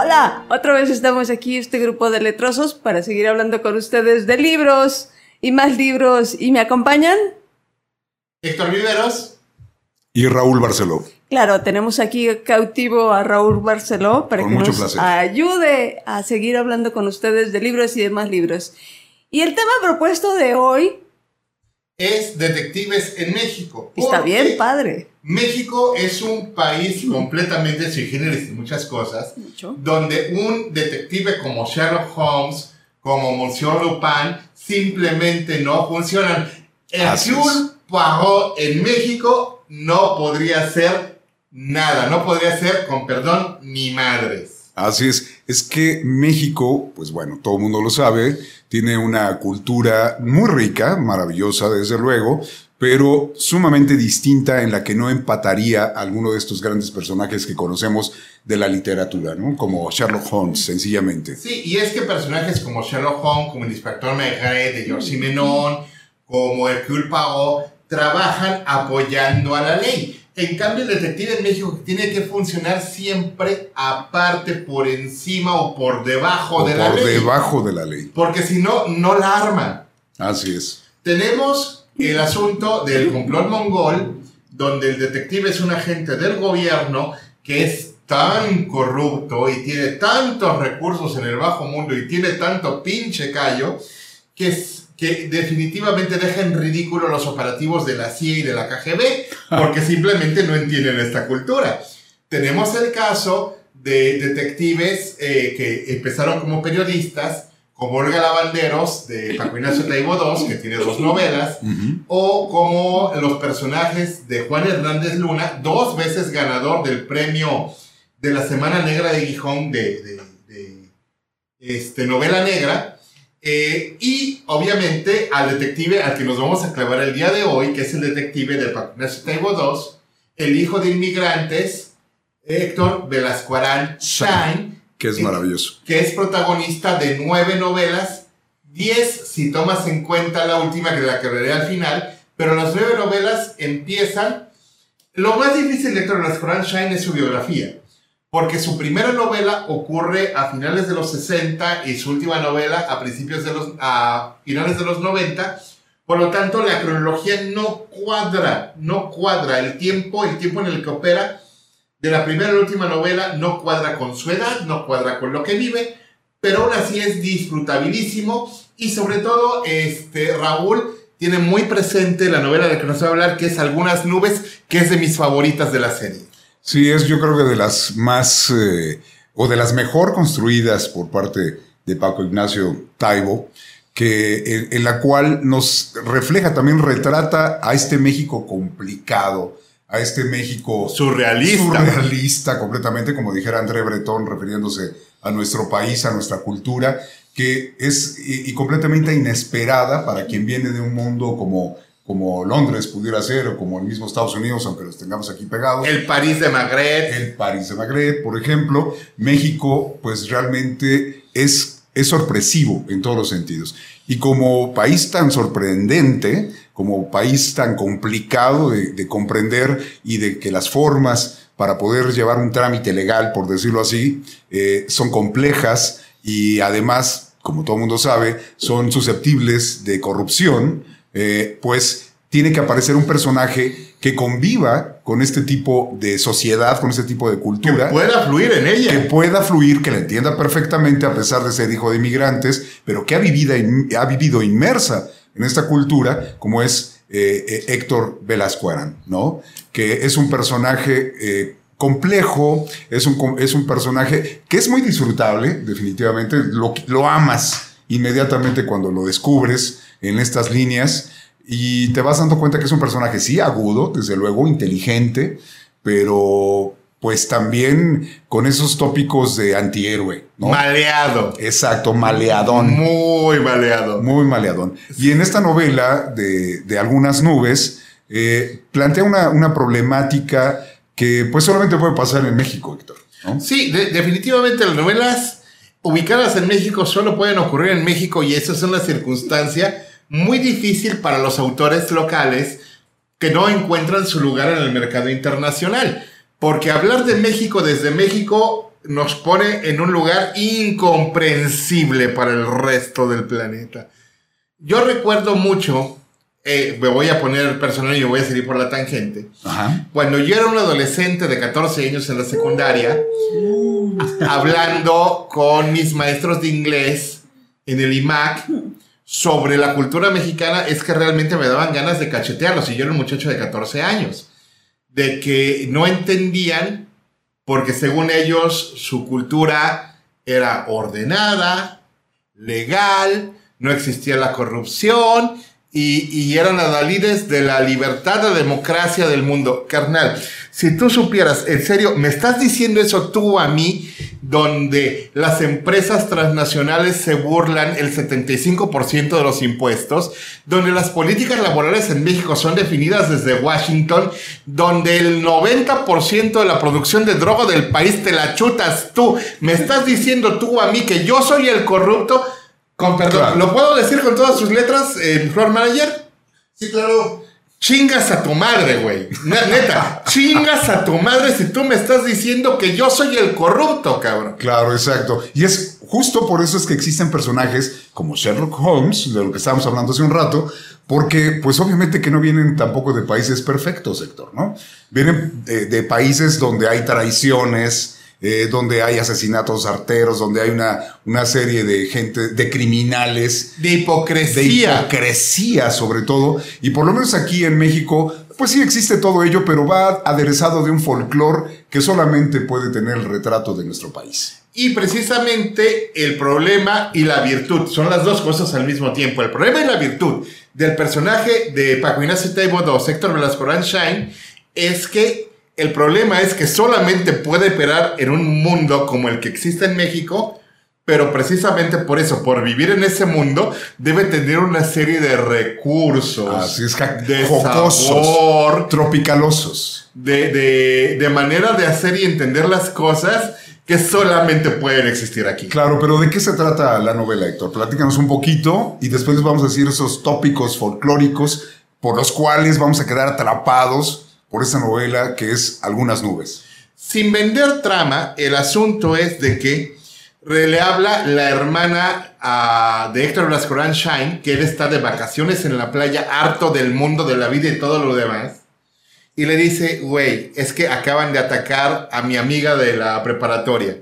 Hola, otra vez estamos aquí, este grupo de letrosos, para seguir hablando con ustedes de libros y más libros. ¿Y me acompañan? Héctor Viveros. Y Raúl Barceló. Claro, tenemos aquí cautivo a Raúl Barceló para que nos ayude a seguir hablando con ustedes de libros y demás libros. Y el tema propuesto de hoy es Detectives en México. Está bien, padre. México es un país completamente sin géneros y muchas cosas, donde un detective como Sherlock Holmes, como Monsieur Lupin, simplemente no funcionan. Hercule Poirot en México no podría ser nada, no podría ser, con perdón, ni madres. Así es, es que México, pues bueno, todo el mundo lo sabe, tiene una cultura muy rica, maravillosa desde luego, pero sumamente distinta en la que no empataría alguno de estos grandes personajes que conocemos de la literatura, ¿no? Como Sherlock Holmes, sencillamente. Sí, y es que personajes como Sherlock Holmes, como el inspector Maigret de Georges Simenon, como Hercule Poirot, trabajan apoyando a la ley. En cambio, el detective en México tiene que funcionar siempre aparte, por encima o por debajo de la ley. Por debajo de la ley. Porque si no, no la arman. Así es. Tenemos el asunto del complot mongol, donde el detective es un agente del gobierno que es tan corrupto y tiene tantos recursos en el bajo mundo y tiene tanto pinche callo que que definitivamente deja en ridículo los operativos de la CIA y de la KGB, porque simplemente no entienden esta cultura. Tenemos el caso de detectives eh, que empezaron como periodistas, como Olga Lavanderos de Paco Ignacio Taibo II, que tiene dos novelas, o como los personajes de Juan Hernández Luna, dos veces ganador del premio de la Semana Negra de Gijón de, de, de este, novela negra, eh, y obviamente al detective al que nos vamos a clavar el día de hoy, que es el detective de Ignacio Taibo II, el hijo de inmigrantes, Héctor Velascuarán Shine. Que es maravilloso. Que es protagonista de nueve novelas, diez si tomas en cuenta la última que la que veré al final, pero las nueve novelas empiezan. Lo más difícil de Héctor Velascuarán Shine es su biografía porque su primera novela ocurre a finales de los 60 y su última novela a principios de los a finales de los 90. Por lo tanto, la cronología no cuadra, no cuadra el tiempo, el tiempo en el que opera de la primera a la última novela no cuadra con su edad, no cuadra con lo que vive, pero aún así es disfrutabilísimo y sobre todo este Raúl tiene muy presente la novela de la que nos va a hablar que es Algunas nubes, que es de mis favoritas de la serie. Sí, es yo creo que de las más eh, o de las mejor construidas por parte de Paco Ignacio Taibo, que en, la cual nos refleja también retrata a este México complicado, a este México surrealista, surrealista completamente, como dijera André Breton refiriéndose a nuestro país, a nuestra cultura, que es y completamente inesperada para quien viene de un mundo como como Londres pudiera ser, o como el mismo Estados Unidos, aunque los tengamos aquí pegados. El París de Magreb. El París de Magreb, por ejemplo. México, pues realmente es, es sorpresivo en todos los sentidos. Y como país tan sorprendente, como país tan complicado de, comprender y de que las formas para poder llevar un trámite legal, por decirlo así, eh, son complejas y además, como todo el mundo sabe, son susceptibles de corrupción, eh, pues tiene que aparecer un personaje que conviva con este tipo de sociedad, con este tipo de cultura. Que pueda fluir en ella. Que pueda fluir, que la entienda perfectamente a pesar de ser hijo de inmigrantes, pero que ha vivido, ha vivido inmersa en esta cultura, como es eh, eh, Héctor Velasco ¿no? Que es un personaje complejo, es un, es un personaje que es muy disfrutable, definitivamente, lo, lo amas inmediatamente cuando lo descubres en estas líneas y te vas dando cuenta que es un personaje, sí, agudo, desde luego, inteligente, pero pues también con esos tópicos de antihéroe. ¿no? Maleado. Exacto, maleadón. Muy maleado. Muy maleadón. Y en esta novela de, de algunas nubes, eh, plantea una, una, problemática que pues solamente puede pasar en México, Héctor. Sí, definitivamente las novelas ubicadas en México solo pueden ocurrir en México y esa es una circunstancia muy difícil para los autores locales que no encuentran su lugar en el mercado internacional. Porque hablar de México desde México nos pone en un lugar incomprensible para el resto del planeta. Yo recuerdo mucho, eh, me voy a poner personal y voy a salir por la tangente. Cuando yo era un adolescente de 14 años en la secundaria, hablando con mis maestros de inglés en el IMAC sobre la cultura mexicana, es que realmente me daban ganas de cachetearlos. Y yo era un muchacho de 14 años. De que no entendían porque según ellos su cultura era ordenada, legal, no existía la corrupción y, eran adalides de la libertad, la democracia del mundo. Carnal, si tú supieras, en serio, me estás diciendo eso tú a mí, donde las empresas transnacionales se burlan el 75% de los impuestos, donde las políticas laborales en México son definidas desde Washington, donde el 90% de la producción de droga del país te la chutas tú. Me estás diciendo tú a mí que yo soy el corrupto. Con perdón, ¿lo puedo decir con todas sus letras en Floor Manager? Sí, claro. Chingas a tu madre, güey. Neta, chingas a tu madre si tú me estás diciendo que yo soy el corrupto, cabrón. Claro, exacto. Y es justo por eso es que existen personajes como Sherlock Holmes, de lo que estábamos hablando hace un rato, porque pues obviamente que no vienen tampoco de países perfectos, Héctor, ¿no? Vienen de países donde hay traiciones, eh, donde hay asesinatos arteros, donde hay una, una serie de gente, de criminales. De hipocresía. De hipocresía sobre todo. Y por lo menos aquí en México, pues sí existe todo ello, pero va aderezado de un folclore que solamente puede tener el retrato de nuestro país. Y precisamente el problema y la virtud son las dos cosas al mismo tiempo. El problema y la virtud del personaje de Paco Ignacio Taibo o Héctor Velasco Shine es que el problema es que solamente puede operar en un mundo como el que existe en México, pero precisamente por eso, por vivir en ese mundo, debe tener una serie de recursos. Así es, de jocosos, tropicalosos. De, de manera de hacer y entender las cosas que solamente pueden existir aquí. Claro, pero ¿de qué se trata la novela, Héctor? Platícanos un poquito y después les vamos a decir esos tópicos folclóricos por los cuales vamos a quedar atrapados por esta novela que es Algunas nubes. Sin vender trama, el asunto es de que le habla la hermana ah, de Héctor Blascorán Shine, que él está de vacaciones en la playa, harto del mundo, de la vida y todo lo demás. Y le dice, güey, es que acaban de atacar a mi amiga de la preparatoria.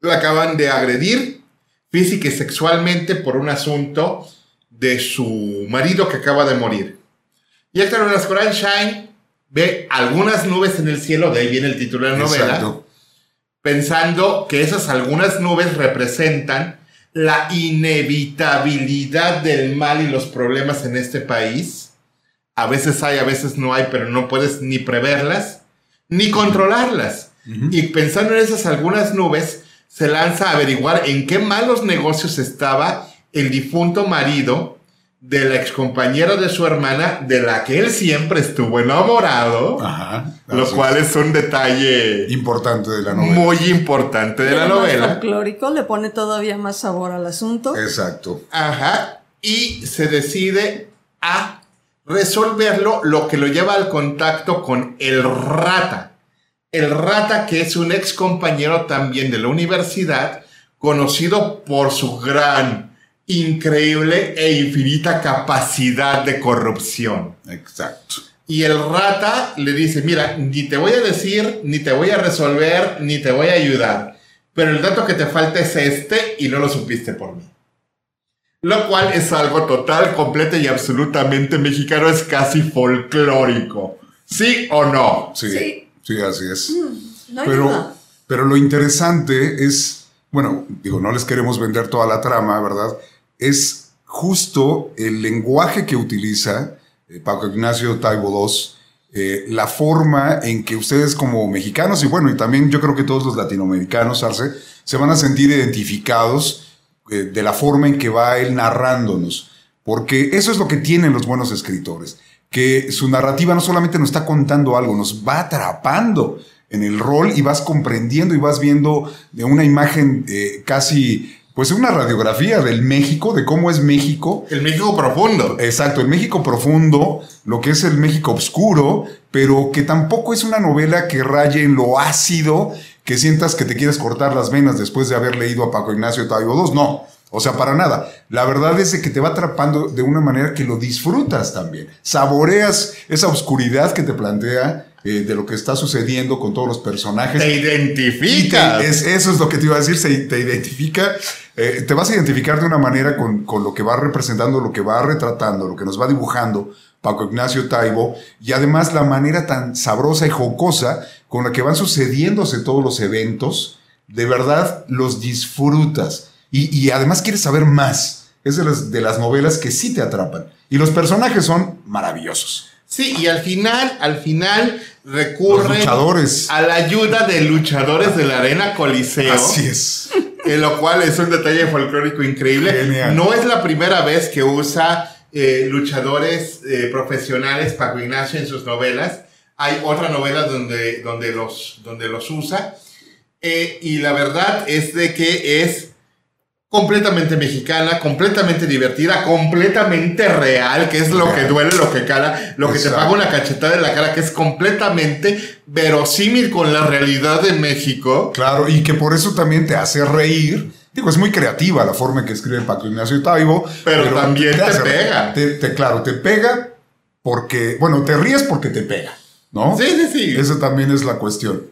La acaban de agredir física y sexualmente por un asunto de su marido que acaba de morir. Y Héctor Blascorán Shine ve algunas nubes en el cielo, de ahí viene el título de la novela, pensando que esas algunas nubes representan la inevitabilidad del mal y los problemas en este país. A veces hay, a veces no hay, pero no puedes ni preverlas ni controlarlas. Y pensando en esas algunas nubes, se lanza a averiguar en qué malos negocios estaba el difunto marido de la excompañera de su hermana, de la que él siempre estuvo enamorado, lo cual es. un detalle importante de la novela. Muy importante de la novela. folclórico le pone todavía más sabor al asunto. Exacto. Ajá. Y se decide a resolverlo, lo que lo lleva al contacto con el rata. El rata que es un ex compañero también de la universidad, conocido por su gran increíble e infinita capacidad de corrupción. Exacto. Y el rata le dice, mira, ni te voy a decir, ni te voy a resolver, ni te voy a ayudar. Pero el dato que te falta es este y no lo supiste por mí. Lo cual es algo total, completo y absolutamente mexicano, es casi folclórico. ¿Sí o no? Sí, sí, así es. Mm, pero, pero lo interesante es, bueno, digo, no les queremos vender toda la trama, ¿verdad? Es justo el lenguaje que utiliza eh, Paco Ignacio Taibo II, eh, la forma en que ustedes como mexicanos y bueno, y también yo creo que todos los latinoamericanos, Arce, se van a sentir identificados eh, de la forma en que va él narrándonos, porque eso es lo que tienen los buenos escritores, que su narrativa no solamente nos está contando algo, nos va atrapando en el rol y vas comprendiendo y vas viendo de una imagen casi pues una radiografía del México, de cómo es México. El México profundo. Exacto, el México profundo, lo que es el México oscuro, pero que tampoco es una novela que raye en lo ácido que sientas que te quieres cortar las venas después de haber leído a Paco Ignacio Taibo II. No, o sea, para nada. La verdad es que te va atrapando de una manera que lo disfrutas también. Saboreas esa oscuridad que te plantea eh, de lo que está sucediendo con todos los personajes. Te identifica. eso es lo que te iba a decir, se, te identifica. Eh, te vas a identificar de una manera con, con, lo que va representando, lo que va retratando, lo que nos va dibujando Paco Ignacio Taibo, y además la manera tan sabrosa y jocosa con la que van sucediéndose todos los eventos, de verdad los disfrutas. Y, y además quieres saber más. Es de las, de las novelas que sí te atrapan. Y los personajes son maravillosos. Sí, y al final, al final recurre a la ayuda de luchadores de la Arena Coliseo. Así es. En lo cual es un detalle folclórico increíble. No es la primera vez que usa eh, luchadores eh, profesionales Paco Ignacio en sus novelas. Hay otra novela donde, donde, los, donde los usa. Eh, y la verdad es de que es completamente mexicana, completamente divertida, completamente real, que es lo que duele, lo que cala, lo que te paga una cachetada en la cara, que es completamente verosímil con la realidad de México. Claro, y que por eso también te hace reír. Digo, es muy creativa la forma en que escribe Paco Ignacio Taibo. Pero, también te, pega. Te, claro, te pega porque, bueno, te ríes porque te pega, ¿no? Sí, sí, sí. Esa también es la cuestión.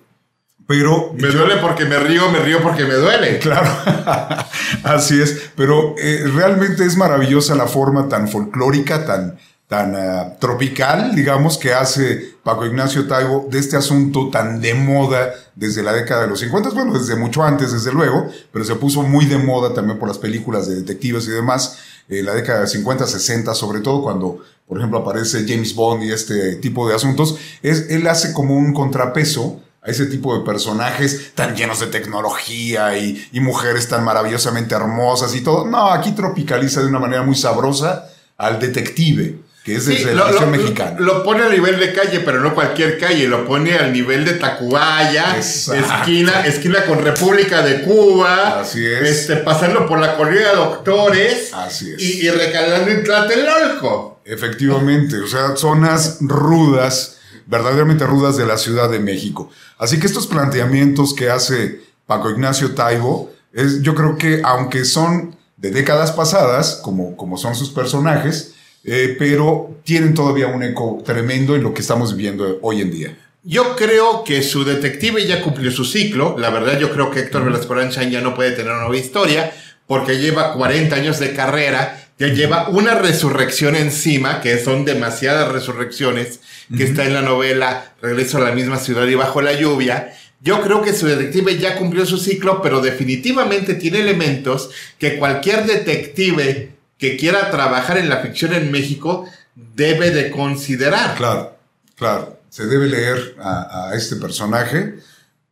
Pero. Me duele porque me río, me río porque me duele. Claro, así es. Pero eh, realmente es maravillosa la forma tan folclórica, tan, tan ah, tropical, digamos, que hace Paco Ignacio Taibo de este asunto tan de moda desde la década de los 50, bueno, desde mucho antes, desde luego, pero se puso muy de moda también por las películas de detectives y demás, en la década de 50, 60, sobre todo cuando, por ejemplo, aparece James Bond y este tipo de asuntos, es, él hace como un contrapeso a ese tipo de personajes tan llenos de tecnología y, mujeres tan maravillosamente hermosas y todo. No, aquí tropicaliza de una manera muy sabrosa al detective, que es de la lo, mexicana. Lo pone a nivel de calle, pero no cualquier calle, lo pone al nivel de Tacubaya, esquina, esquina con República de Cuba, Así es. Este, pasando por la corrida de doctores Así es. Y, y recalando en Tlatelolco. Efectivamente, o sea, zonas rudas verdaderamente rudas de la Ciudad de México. Así que estos planteamientos que hace Paco Ignacio Taibo, es, yo creo que aunque son de décadas pasadas, como, como son sus personajes, eh, pero tienen todavía un eco tremendo en lo que estamos viviendo hoy en día. Yo creo que su detective ya cumplió su ciclo. La verdad, yo creo que Héctor Velasco ya no puede tener una nueva historia porque lleva 40 años de carrera, ya lleva una resurrección encima, que son demasiadas resurrecciones, que está en la novela Regreso a la misma ciudad y bajo la lluvia. Yo creo que su detective ya cumplió su ciclo, pero definitivamente tiene elementos que cualquier detective que quiera trabajar en la ficción en México debe de considerar. Claro, claro. Se debe leer a, a este personaje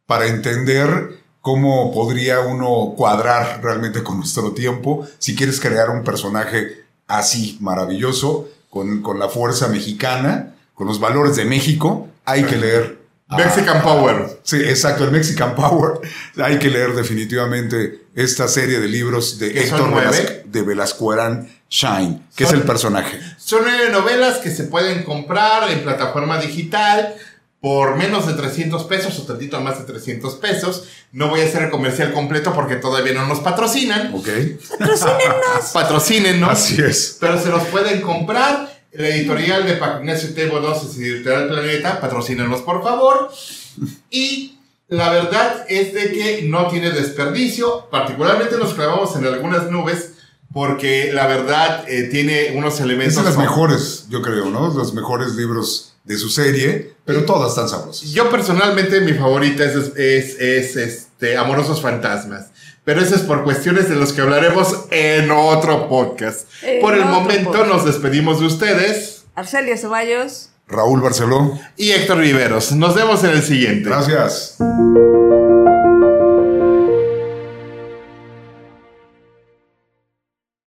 para entender cómo podría uno cuadrar realmente con nuestro tiempo si quieres crear un personaje así maravilloso, con, con la fuerza mexicana con los valores de México, hay que leer. Mexican Power. Sí, exacto, el Mexican Power. Hay que leer definitivamente esta serie de libros de Héctor Velasco, de Velascuerán Shine, que es el personaje. Son nueve novelas que se pueden comprar en plataforma digital por menos de 300 pesos o tantito más de 300 pesos. No voy a hacer el comercial completo porque todavía no nos patrocinan. Ok. Patrocínenos. Patrocínenos. Así es. Pero se los pueden comprar la editorial de Paco Ignacio Tebo 2 es Editorial Planeta, patrocínenos por favor. Y la verdad es de que no tiene desperdicio, particularmente nos clavamos en algunas nubes porque la verdad eh, tiene unos elementos... Es de las mejores, yo creo, ¿no? Los mejores libros de su serie, pero todas están sabrosas. Yo personalmente mi favorita es, es, es este, Amorosos Fantasmas. Pero eso es por cuestiones de los que hablaremos en otro podcast. por el momento nos despedimos de ustedes. Arcelia Ceballos. Raúl Barceló. Y Héctor Viveros. Nos vemos en el siguiente. Gracias.